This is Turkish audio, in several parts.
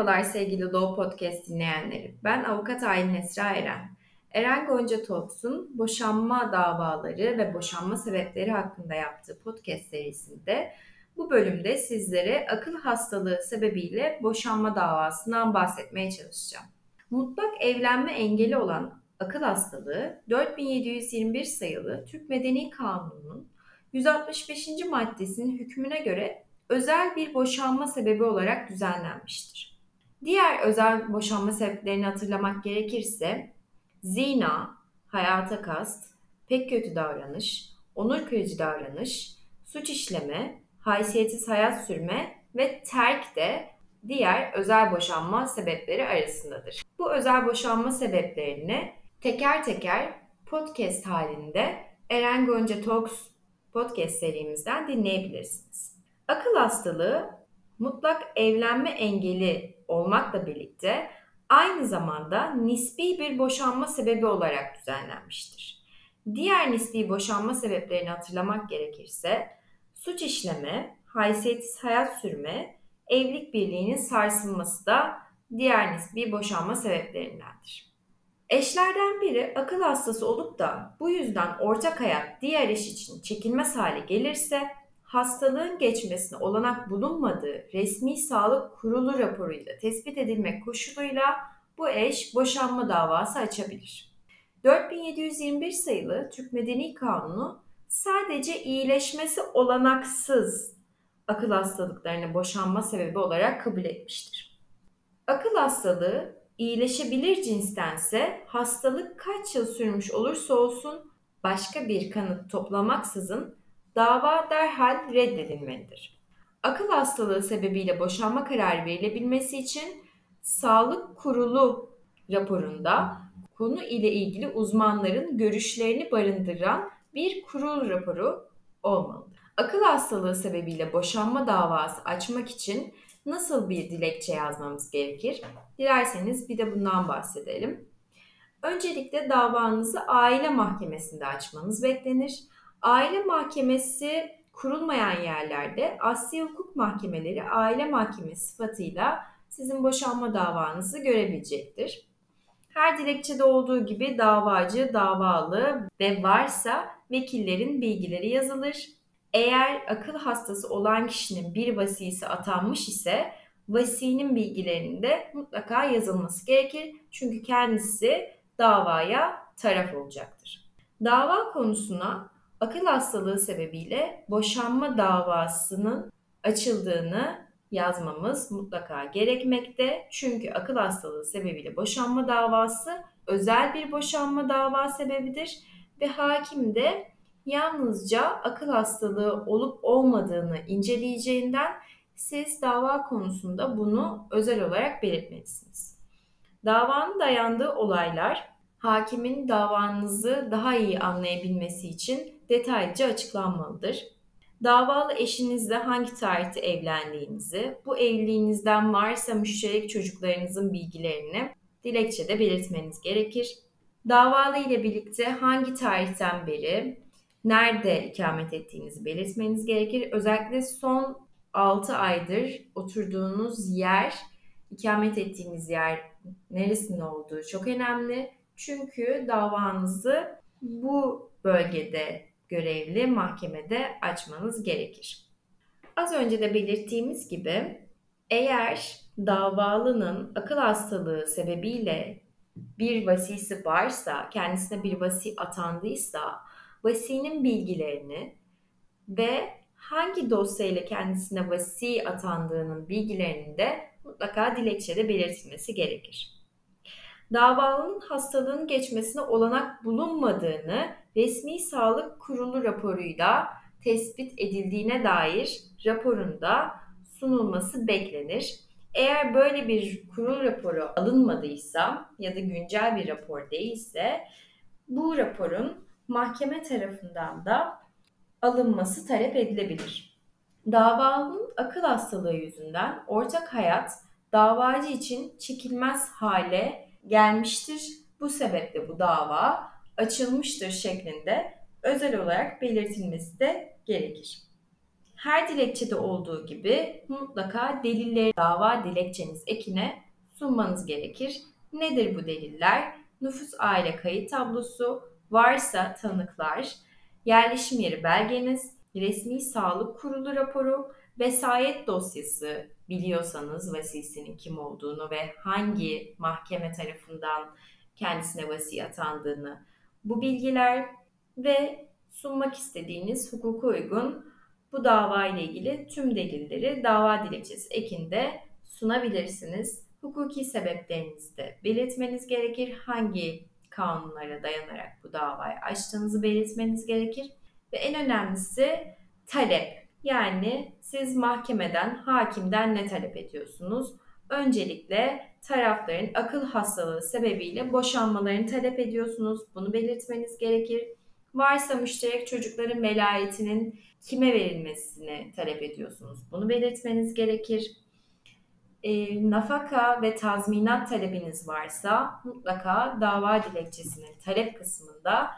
Merhabalar sevgili Doğu Podcast dinleyenleri. Ben avukat Aylin Esra Eren. Eren Gonca Talks'un boşanma davaları ve boşanma sebepleri hakkında yaptığı podcast serisinde bu bölümde sizlere akıl hastalığı sebebiyle boşanma davasından bahsetmeye çalışacağım. Mutlak evlenme engeli olan akıl hastalığı 4721 sayılı Türk Medeni Kanunu'nun 165. maddesinin hükmüne göre özel bir boşanma sebebi olarak düzenlenmiştir. Diğer özel boşanma sebeplerini hatırlamak gerekirse zina, hayata kast, pek kötü davranış, onur kırıcı davranış, suç işleme, haysiyetsiz hayat sürme ve terk de diğer özel boşanma sebepleri arasındadır. Bu özel boşanma sebeplerini teker teker podcast halinde Eren Gonca Talks podcast serimizden dinleyebilirsiniz. Akıl hastalığı mutlak evlenme engeli olmakla birlikte aynı zamanda nispi bir boşanma sebebi olarak düzenlenmiştir. Diğer nispi boşanma sebeplerini hatırlamak gerekirse suç işleme, haysiyetsiz hayat sürme, evlilik birliğinin sarsılması da diğer nispi boşanma sebeplerindendir. Eşlerden biri akıl hastası olup da bu yüzden ortak hayat diğer eş için çekilmez hale gelirse hastalığın geçmesine olanak bulunmadığı resmi sağlık kurulu raporuyla tespit edilmek koşuluyla bu eş boşanma davası açabilir. 4721 sayılı Türk Medeni Kanunu sadece iyileşmesi olanaksız akıl hastalıklarını boşanma sebebi olarak kabul etmiştir. Akıl hastalığı iyileşebilir cinstense hastalık kaç yıl sürmüş olursa olsun başka bir kanıt toplamaksızın dava derhal reddedilmelidir. Akıl hastalığı sebebiyle boşanma kararı verilebilmesi için sağlık kurulu raporunda konu ile ilgili uzmanların görüşlerini barındıran bir kurul raporu olmalıdır. Akıl hastalığı sebebiyle boşanma davası açmak için nasıl bir dilekçe yazmamız gerekir? Dilerseniz bir de bundan bahsedelim. Öncelikle davanızı aile mahkemesinde açmanız beklenir. Aile mahkemesi kurulmayan yerlerde asli hukuk mahkemeleri aile mahkemesi sıfatıyla sizin boşanma davanızı görebilecektir. Her dilekçede olduğu gibi davacı, davalı ve varsa vekillerin bilgileri yazılır. Eğer akıl hastası olan kişinin bir vasisi atanmış ise vasinin bilgilerinin de mutlaka yazılması gerekir. Çünkü kendisi davaya taraf olacaktır. Dava konusuna akıl hastalığı sebebiyle boşanma davasının açıldığını yazmamız mutlaka gerekmekte. Çünkü akıl hastalığı sebebiyle boşanma davası özel bir boşanma dava sebebidir ve hakim de yalnızca akıl hastalığı olup olmadığını inceleyeceğinden siz dava konusunda bunu özel olarak belirtmelisiniz. Davanın dayandığı olaylar hakimin davanızı daha iyi anlayabilmesi için detaylıca açıklanmalıdır. Davalı eşinizle hangi tarihte evlendiğinizi, bu evliliğinizden varsa müşterek çocuklarınızın bilgilerini dilekçede belirtmeniz gerekir. Davalı ile birlikte hangi tarihten beri nerede ikamet ettiğinizi belirtmeniz gerekir. Özellikle son 6 aydır oturduğunuz yer, ikamet ettiğiniz yer neresinde olduğu çok önemli. Çünkü davanızı bu bölgede görevli mahkemede açmanız gerekir. Az önce de belirttiğimiz gibi eğer davalının akıl hastalığı sebebiyle bir vasisi varsa, kendisine bir vasi atandıysa, vasinin bilgilerini ve hangi dosyayla kendisine vasi atandığının bilgilerini de mutlaka dilekçede belirtilmesi gerekir. Davalının hastalığın geçmesine olanak bulunmadığını resmi sağlık kurulu raporuyla tespit edildiğine dair raporunda sunulması beklenir. Eğer böyle bir kurul raporu alınmadıysa ya da güncel bir rapor değilse bu raporun mahkeme tarafından da alınması talep edilebilir. Davalının akıl hastalığı yüzünden ortak hayat davacı için çekilmez hale gelmiştir. Bu sebeple bu dava açılmıştır şeklinde özel olarak belirtilmesi de gerekir. Her dilekçede olduğu gibi mutlaka delilleri dava dilekçeniz ekine sunmanız gerekir. Nedir bu deliller? Nüfus aile kayıt tablosu, varsa tanıklar, yerleşim yeri belgeniz, resmi sağlık kurulu raporu, vesayet dosyası biliyorsanız vasisinin kim olduğunu ve hangi mahkeme tarafından kendisine vasi atandığını bu bilgiler ve sunmak istediğiniz hukuka uygun bu dava ile ilgili tüm delilleri dava dilekçesi ekinde sunabilirsiniz. Hukuki sebeplerinizi de belirtmeniz gerekir. Hangi kanunlara dayanarak bu davayı açtığınızı belirtmeniz gerekir. Ve en önemlisi talep. Yani siz mahkemeden, hakimden ne talep ediyorsunuz? Öncelikle tarafların akıl hastalığı sebebiyle boşanmalarını talep ediyorsunuz. Bunu belirtmeniz gerekir. Varsa müşterek çocukların velayetinin kime verilmesini talep ediyorsunuz? Bunu belirtmeniz gerekir. E, nafaka ve tazminat talebiniz varsa mutlaka dava dilekçesinin talep kısmında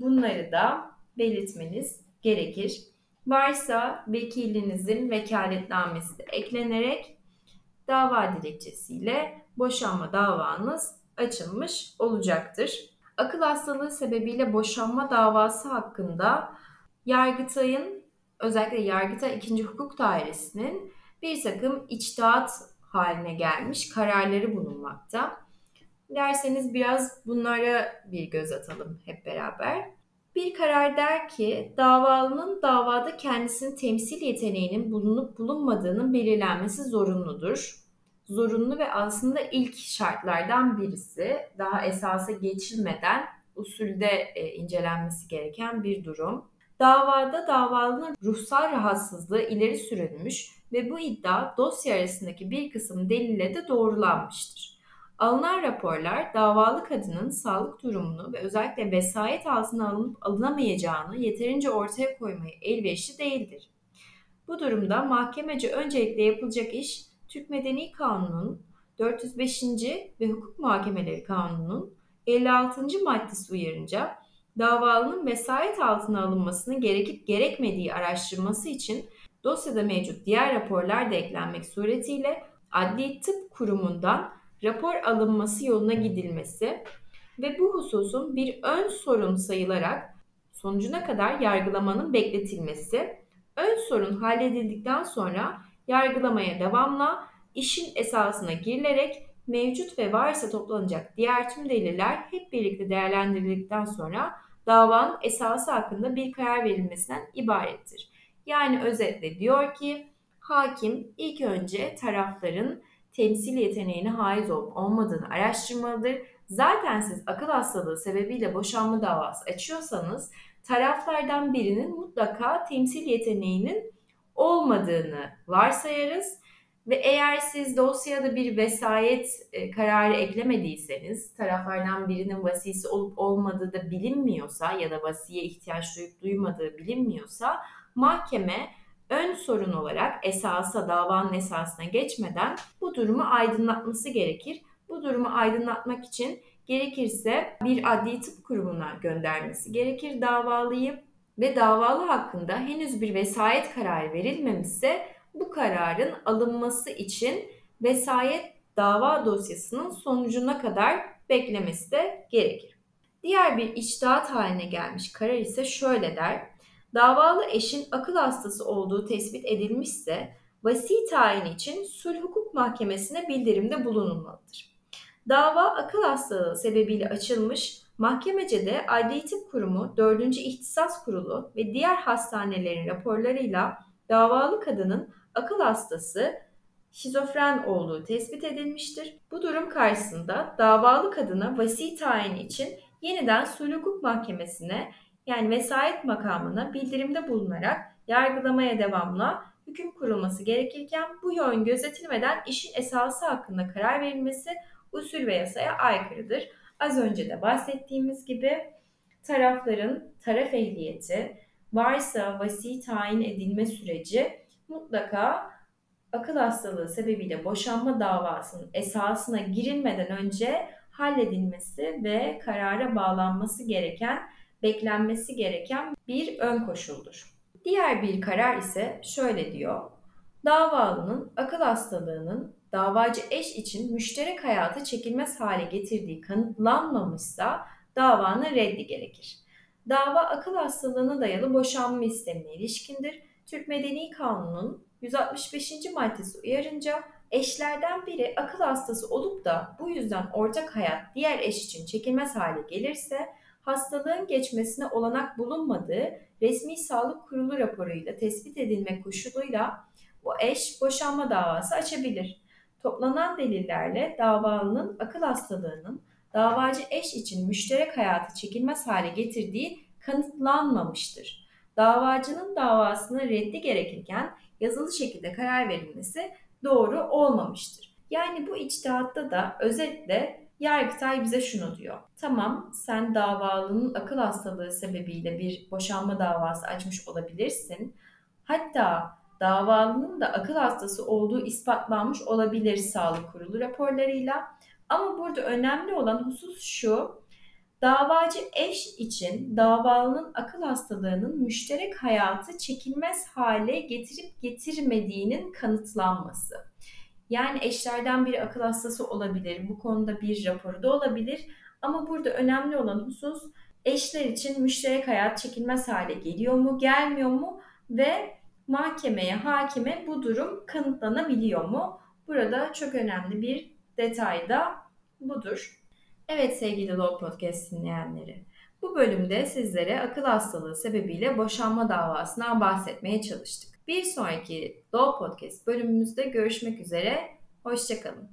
bunları da belirtmeniz gerekir. Varsa vekilinizin vekaletnamesi de eklenerek dava dilekçesiyle boşanma davanız açılmış olacaktır. Akıl hastalığı sebebiyle boşanma davası hakkında Yargıtay'ın özellikle Yargıtay 2. Hukuk Dairesi'nin bir takım içtihat haline gelmiş kararları bulunmakta. Derseniz biraz bunlara bir göz atalım hep beraber. Bir karar der ki davalının davada kendisini temsil yeteneğinin bulunup bulunmadığının belirlenmesi zorunludur. Zorunlu ve aslında ilk şartlardan birisi daha esasa geçilmeden usulde e, incelenmesi gereken bir durum. Davada davalının ruhsal rahatsızlığı ileri sürülmüş ve bu iddia dosya arasındaki bir kısım delille de doğrulanmıştır. Alınan raporlar davalı kadının sağlık durumunu ve özellikle vesayet altına alınıp alınamayacağını yeterince ortaya koymaya elverişli değildir. Bu durumda mahkemece öncelikle yapılacak iş Türk Medeni Kanunu'nun 405. ve Hukuk Muhakemeleri Kanunu'nun 56. maddesi uyarınca davalının vesayet altına alınmasının gerekip gerekmediği araştırması için dosyada mevcut diğer raporlar da eklenmek suretiyle Adli Tıp Kurumu'ndan rapor alınması yoluna gidilmesi ve bu hususun bir ön sorun sayılarak sonucuna kadar yargılamanın bekletilmesi, ön sorun halledildikten sonra yargılamaya devamla işin esasına girilerek mevcut ve varsa toplanacak diğer tüm deliller hep birlikte değerlendirildikten sonra davanın esası hakkında bir karar verilmesinden ibarettir. Yani özetle diyor ki hakim ilk önce tarafların temsil yeteneğine haiz olup olmadığını araştırmalıdır. Zaten siz akıl hastalığı sebebiyle boşanma davası açıyorsanız taraflardan birinin mutlaka temsil yeteneğinin olmadığını varsayarız ve eğer siz dosyada bir vesayet e, kararı eklemediyseniz, taraflardan birinin vasisi olup olmadığı da bilinmiyorsa ya da vasiye ihtiyaç duyup duymadığı bilinmiyorsa mahkeme ön sorun olarak esasa, davanın esasına geçmeden bu durumu aydınlatması gerekir. Bu durumu aydınlatmak için gerekirse bir adli tıp kurumuna göndermesi gerekir davalıyı ve davalı hakkında henüz bir vesayet kararı verilmemişse bu kararın alınması için vesayet dava dosyasının sonucuna kadar beklemesi de gerekir. Diğer bir içtihat haline gelmiş karar ise şöyle der. Davalı eşin akıl hastası olduğu tespit edilmişse vasi tayin için sulh hukuk mahkemesine bildirimde bulunulmalıdır. Dava akıl hastalığı sebebiyle açılmış, mahkemece de Adli Tıp Kurumu 4. İhtisas Kurulu ve diğer hastanelerin raporlarıyla davalı kadının akıl hastası şizofren olduğu tespit edilmiştir. Bu durum karşısında davalı kadına vasi tayin için yeniden sulh hukuk mahkemesine yani vesayet makamına bildirimde bulunarak yargılamaya devamla hüküm kurulması gerekirken bu yön gözetilmeden işin esası hakkında karar verilmesi usul ve yasaya aykırıdır. Az önce de bahsettiğimiz gibi tarafların taraf ehliyeti varsa vasi tayin edilme süreci mutlaka akıl hastalığı sebebiyle boşanma davasının esasına girilmeden önce halledilmesi ve karara bağlanması gereken, beklenmesi gereken bir ön koşuldur. Diğer bir karar ise şöyle diyor. Davalının akıl hastalığının davacı eş için müşterek hayatı çekilmez hale getirdiği kanıtlanmamışsa davanın reddi gerekir. Dava akıl hastalığına dayalı boşanma istemine ilişkindir. Türk Medeni Kanunu'nun 165. maddesi uyarınca eşlerden biri akıl hastası olup da bu yüzden ortak hayat diğer eş için çekilmez hale gelirse hastalığın geçmesine olanak bulunmadığı resmi sağlık kurulu raporuyla tespit edilme koşuluyla bu eş boşanma davası açabilir. Toplanan delillerle davalının akıl hastalığının davacı eş için müşterek hayatı çekilmez hale getirdiği kanıtlanmamıştır. Davacının davasını reddi gerekirken yazılı şekilde karar verilmesi doğru olmamıştır. Yani bu içtihatta da özetle Yargıtay bize şunu diyor. Tamam sen davalının akıl hastalığı sebebiyle bir boşanma davası açmış olabilirsin. Hatta davalının da akıl hastası olduğu ispatlanmış olabilir sağlık kurulu raporlarıyla. Ama burada önemli olan husus şu. Davacı eş için davalının akıl hastalığının müşterek hayatı çekilmez hale getirip getirmediğinin kanıtlanması. Yani eşlerden biri akıl hastası olabilir. Bu konuda bir raporu da olabilir. Ama burada önemli olan husus eşler için müşterek hayat çekilmez hale geliyor mu, gelmiyor mu ve mahkemeye, hakime bu durum kanıtlanabiliyor mu? Burada çok önemli bir detay da budur. Evet sevgili Law Podcast dinleyenleri. Bu bölümde sizlere akıl hastalığı sebebiyle boşanma davasından bahsetmeye çalıştık. Bir sonraki Law Podcast bölümümüzde görüşmek üzere. Hoşçakalın.